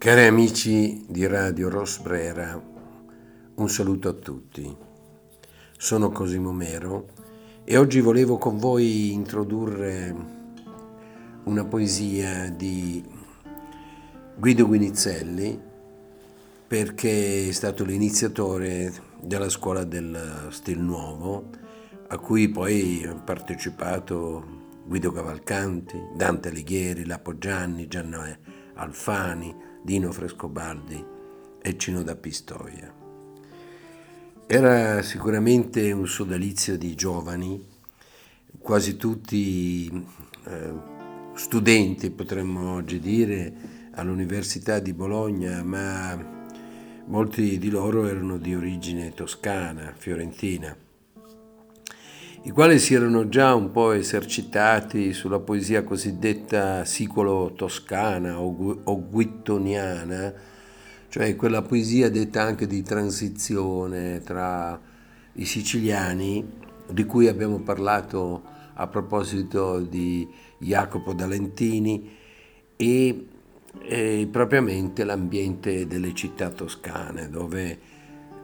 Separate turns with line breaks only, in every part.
Cari amici di Radio Rosbrera, un saluto a tutti. Sono Cosimo Mero e oggi volevo con voi introdurre una poesia di Guido Guinizelli perché è stato l'iniziatore della scuola del Stil Nuovo a cui poi hanno partecipato Guido Cavalcanti, Dante Alighieri, Lapo Gianni, Gianna Alfani, Dino Frescobaldi e Cino da Pistoia. Era sicuramente un sodalizio di giovani, quasi tutti eh, studenti potremmo oggi dire all'Università di Bologna, ma molti di loro erano di origine toscana, fiorentina i quali si erano già un po' esercitati sulla poesia cosiddetta sicolo-toscana o, o guittoniana, cioè quella poesia detta anche di transizione tra i siciliani, di cui abbiamo parlato a proposito di Jacopo D'Alentini, e, e propriamente l'ambiente delle città toscane, dove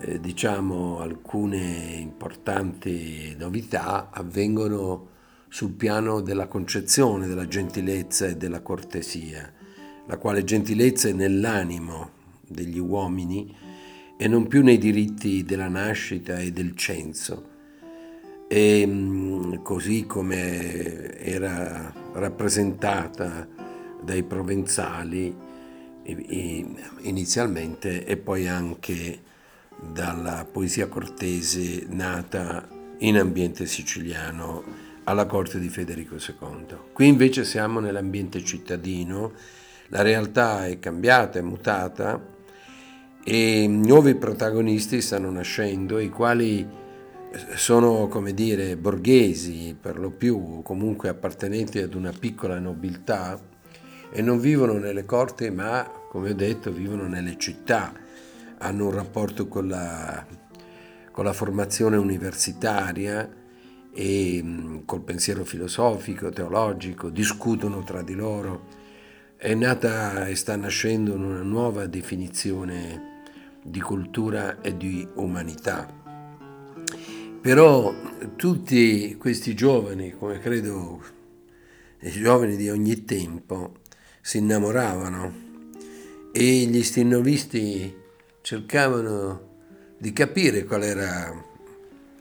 eh, diciamo alcune importanti novità avvengono sul piano della concezione della gentilezza e della cortesia, la quale gentilezza è nell'animo degli uomini e non più nei diritti della nascita e del censo. E mm, così come era rappresentata dai provenzali inizialmente e poi anche dalla poesia cortese nata in ambiente siciliano alla corte di Federico II. Qui invece siamo nell'ambiente cittadino, la realtà è cambiata, è mutata e nuovi protagonisti stanno nascendo, i quali sono, come dire, borghesi per lo più, comunque appartenenti ad una piccola nobiltà e non vivono nelle corti ma, come ho detto, vivono nelle città hanno un rapporto con la, con la formazione universitaria e mm, col pensiero filosofico, teologico, discutono tra di loro. È nata e sta nascendo una nuova definizione di cultura e di umanità. Però tutti questi giovani, come credo i giovani di ogni tempo, si innamoravano e gli stinnovisti cercavano di capire qual era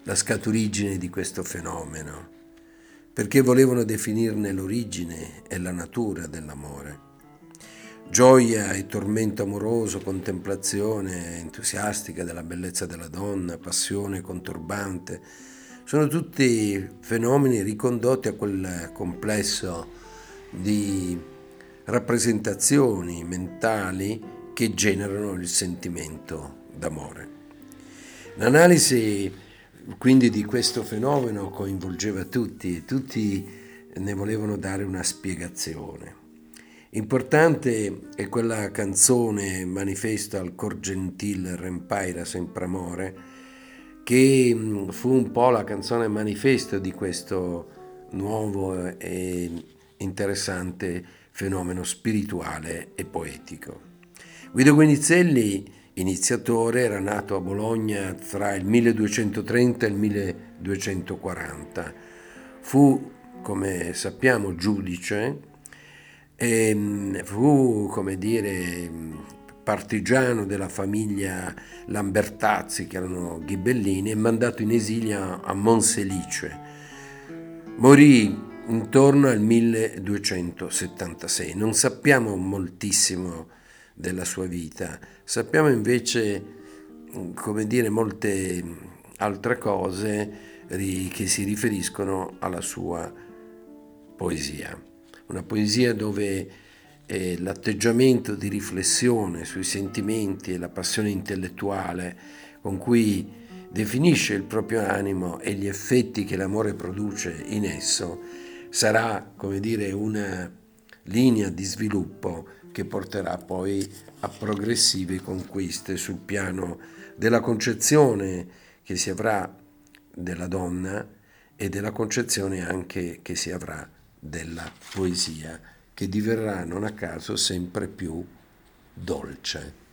la scaturigine di questo fenomeno, perché volevano definirne l'origine e la natura dell'amore. Gioia e tormento amoroso, contemplazione entusiastica della bellezza della donna, passione conturbante, sono tutti fenomeni ricondotti a quel complesso di rappresentazioni mentali che generano il sentimento d'amore. L'analisi quindi di questo fenomeno coinvolgeva tutti e tutti ne volevano dare una spiegazione. Importante è quella canzone manifesto al cor gentil Rempaira sempre amore, che mm, fu un po' la canzone manifesto di questo nuovo e interessante fenomeno spirituale e poetico. Guido Guinizelli, iniziatore, era nato a Bologna tra il 1230 e il 1240. Fu, come sappiamo, giudice e mm, fu, come dire, partigiano della famiglia Lambertazzi, che erano ghibellini, e mandato in esilio a Monselice. Morì intorno al 1276. Non sappiamo moltissimo della sua vita. Sappiamo invece, come dire, molte altre cose che si riferiscono alla sua poesia. Una poesia dove eh, l'atteggiamento di riflessione sui sentimenti e la passione intellettuale con cui definisce il proprio animo e gli effetti che l'amore produce in esso sarà, come dire, una linea di sviluppo che porterà poi a progressive conquiste sul piano della concezione che si avrà della donna e della concezione anche che si avrà della poesia, che diverrà non a caso sempre più dolce.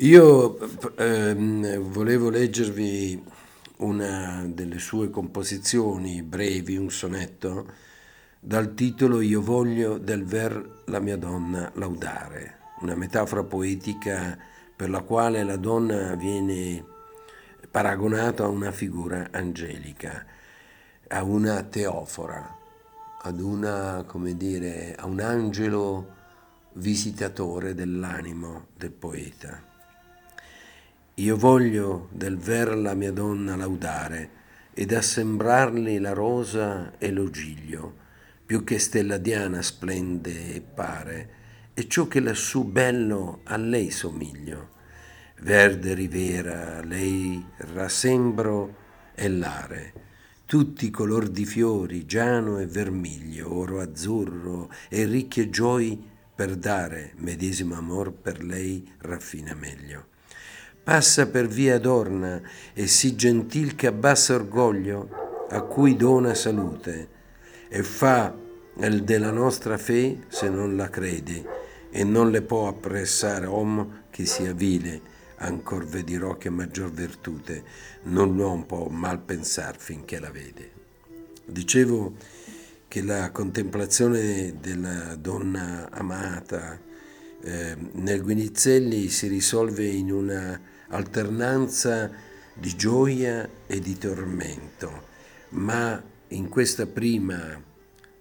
Io ehm, volevo leggervi una delle sue composizioni brevi, un sonetto, dal titolo Io voglio del ver la mia donna laudare, una metafora poetica per la quale la donna viene paragonata a una figura angelica, a una teofora, ad una, come dire, a un angelo visitatore dell'animo del poeta. Io voglio del ver la mia donna laudare ed assembrarli la rosa e lo giglio, più che stella diana splende e pare, e ciò che lassù bello a lei somiglio. Verde rivera, lei rassembro e l'are, tutti color di fiori, giano e vermiglio, oro azzurro e ricche gioi per dare medesimo amor per lei raffina meglio passa per via adorna e sì gentil che abbassa orgoglio a cui dona salute e fa il della nostra fe se non la crede e non le può appressare om che sia vile ancor vedirò che maggior virtute non l'uomo può mal pensar finché la vede. Dicevo che la contemplazione della donna amata eh, nel Guinizelli si risolve in una alternanza di gioia e di tormento, ma in questa prima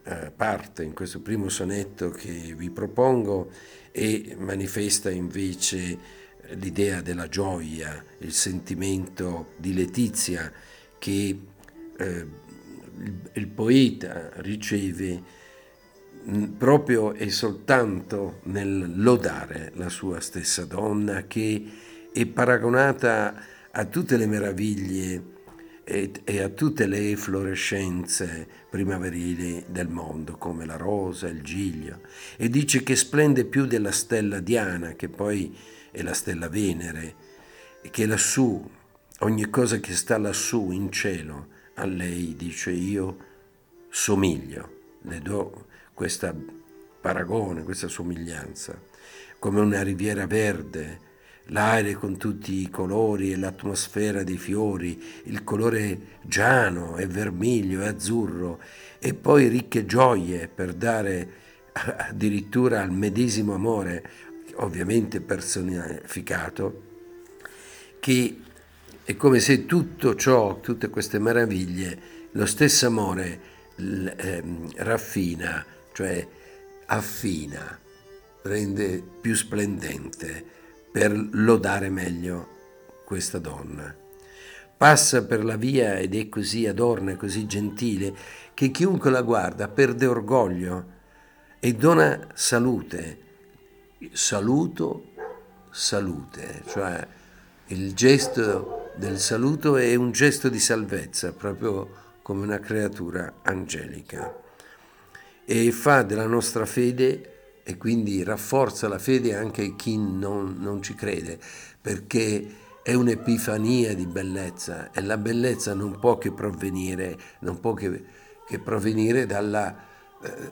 eh, parte, in questo primo sonetto che vi propongo, e manifesta invece l'idea della gioia, il sentimento di letizia che eh, il, il poeta riceve proprio e soltanto nel lodare la sua stessa donna che è paragonata a tutte le meraviglie e, e, a tutte le efflorescenze primaverili del mondo, come la rosa, il giglio, e dice che splende più della stella Diana, che poi è la stella Venere, e che lassù, ogni cosa che sta lassù in cielo, a lei dice io somiglio, le do questa paragone, questa somiglianza, come una riviera verde, l'aria con tutti i colori e l'atmosfera dei fiori, il colore giano e vermiglio e azzurro, e poi ricche gioie per dare addirittura al medesimo amore, ovviamente personificato, che è come se tutto ciò, tutte queste meraviglie, lo stesso amore eh, raffina, cioè affina, rende più splendente per lodare meglio questa donna. Passa per la via ed è così adorna, così gentile, che chiunque la guarda perde orgoglio e dona salute. Saluto, salute, cioè il gesto del saluto è un gesto di salvezza, proprio come una creatura angelica. E fa della nostra fede e quindi rafforza la fede anche chi non, non ci crede, perché è un'epifania di bellezza e la bellezza non può che provenire, può che, che provenire dalla, eh,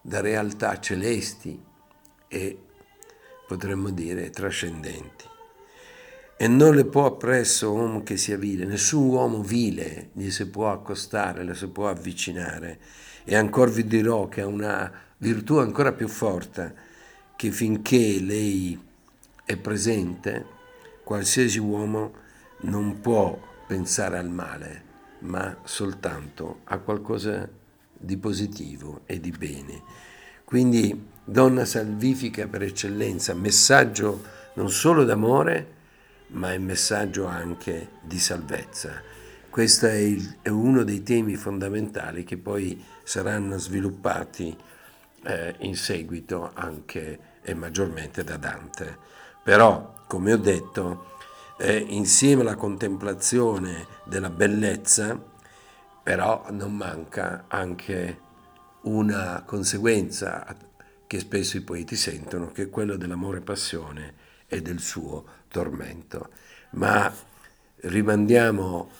da realtà celesti e potremmo dire trascendenti. E non le può appresso uomo che sia vile, nessun uomo vile gli si può accostare, le si può avvicinare. E ancora vi dirò che ha una virtù ancora più forte che finché lei è presente, qualsiasi uomo non può pensare al male, ma soltanto a qualcosa di positivo e di bene. Quindi donna salvifica per eccellenza, messaggio non solo d'amore, ma è messaggio anche di salvezza. Questo è, il, è uno dei temi fondamentali che poi saranno sviluppati eh, in seguito anche e maggiormente da Dante. Però, come ho detto, eh, insieme alla contemplazione della bellezza, però non manca anche una conseguenza che spesso i poeti sentono, che è quello dell'amore passione e del suo tormento. Ma rimandiamo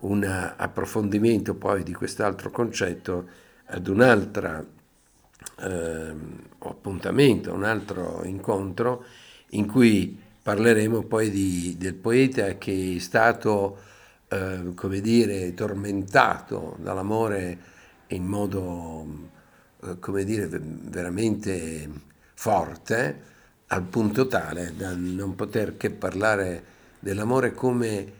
un approfondimento poi di quest'altro concetto ad un altro eh, appuntamento, un altro incontro in cui parleremo poi di, del poeta che è stato, eh, come dire, tormentato dall'amore in modo, eh, come dire, veramente forte, al punto tale da non poter che parlare dell'amore come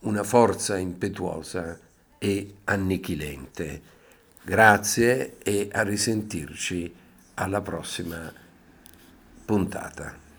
una forza impetuosa e annichilente. Grazie e a risentirci alla prossima puntata.